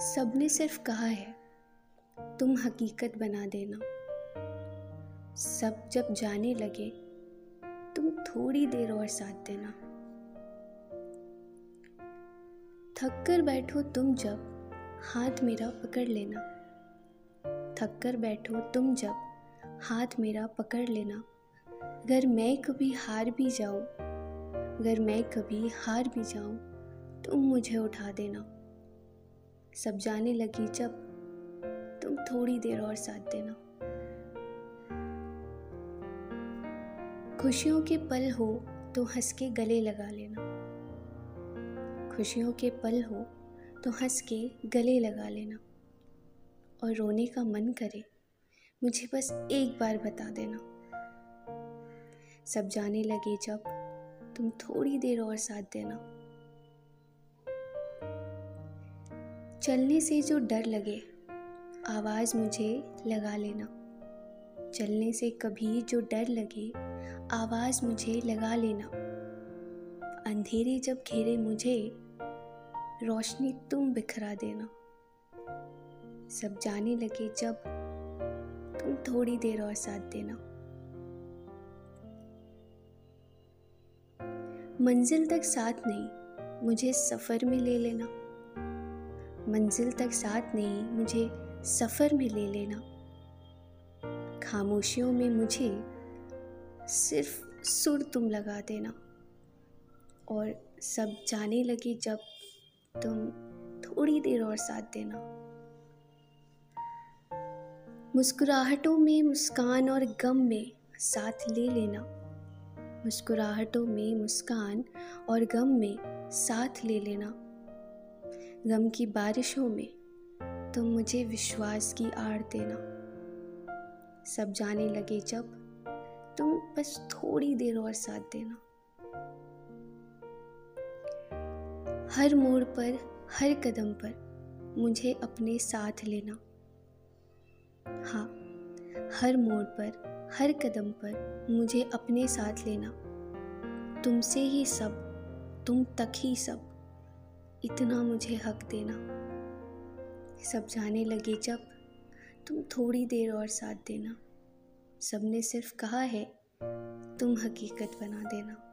सबने सिर्फ़ कहा है, तुम हकीकत बना देना। सब जब जाने लगे, तुम थोड़ी देर और साथ देना। थक कर बैठो तुम जब, हाथ मेरा पकड़ लेना। थक कर बैठो तुम जब, हाथ मेरा पकड़ लेना। अगर मैं कभी हार भी जाऊँ, अगर मैं कभी हार भी जाऊँ, तुम मुझे उठा देना। सब जाने लगी जब तुम थोड़ी देर और साथ देना। खुशियों के पल हो तो हंस के गले लगा लेना। खुशियों के पल हो तो हंस के गले लगा लेना। और रोने का मन करे, मुझे बस एक बार बता देना। सब जाने लगे जब तुम थोड़ी देर और साथ देना। चलने से जो डर लगे, आवाज़ मुझे लगा लेना। चलने से कभी जो डर लगे, आवाज़ मुझे लगा लेना। अंधेरे जब घेरे मुझे, रोशनी तुम बिखरा देना। सब जाने लगे जब, तुम थोड़ी देर और साथ देना। मंजिल तक साथ नहीं, मुझे सफ़र में ले लेना। मंजिल तक साथ नहीं, मुझे सफ़र में ले लेना। खामोशियों में मुझे सिर्फ़ सुर तुम लगा देना। और सब जाने लगे जब तुम थोड़ी देर और साथ देना। मुस्कुराहटों में मुस्कान और गम में साथ ले लेना। मुस्कुराहटों में मुस्कान और गम में साथ ले लेना। गम की बारिशों में तुम मुझे विश्वास की आड़ देना। सब जाने लगे जब तुम बस थोड़ी देर और साथ देना। हर मोड़ पर, हर कदम पर मुझे अपने साथ लेना। हाँ हर मोड़ पर, हर कदम पर मुझे अपने साथ लेना। तुमसे ही सब, तुम तक ही सब। इतना मुझे हक देना। सब जाने लगे जब तुम थोड़ी देर और साथ देना। सबने सिर्फ़ कहा है, तुम हकीकत बना देना।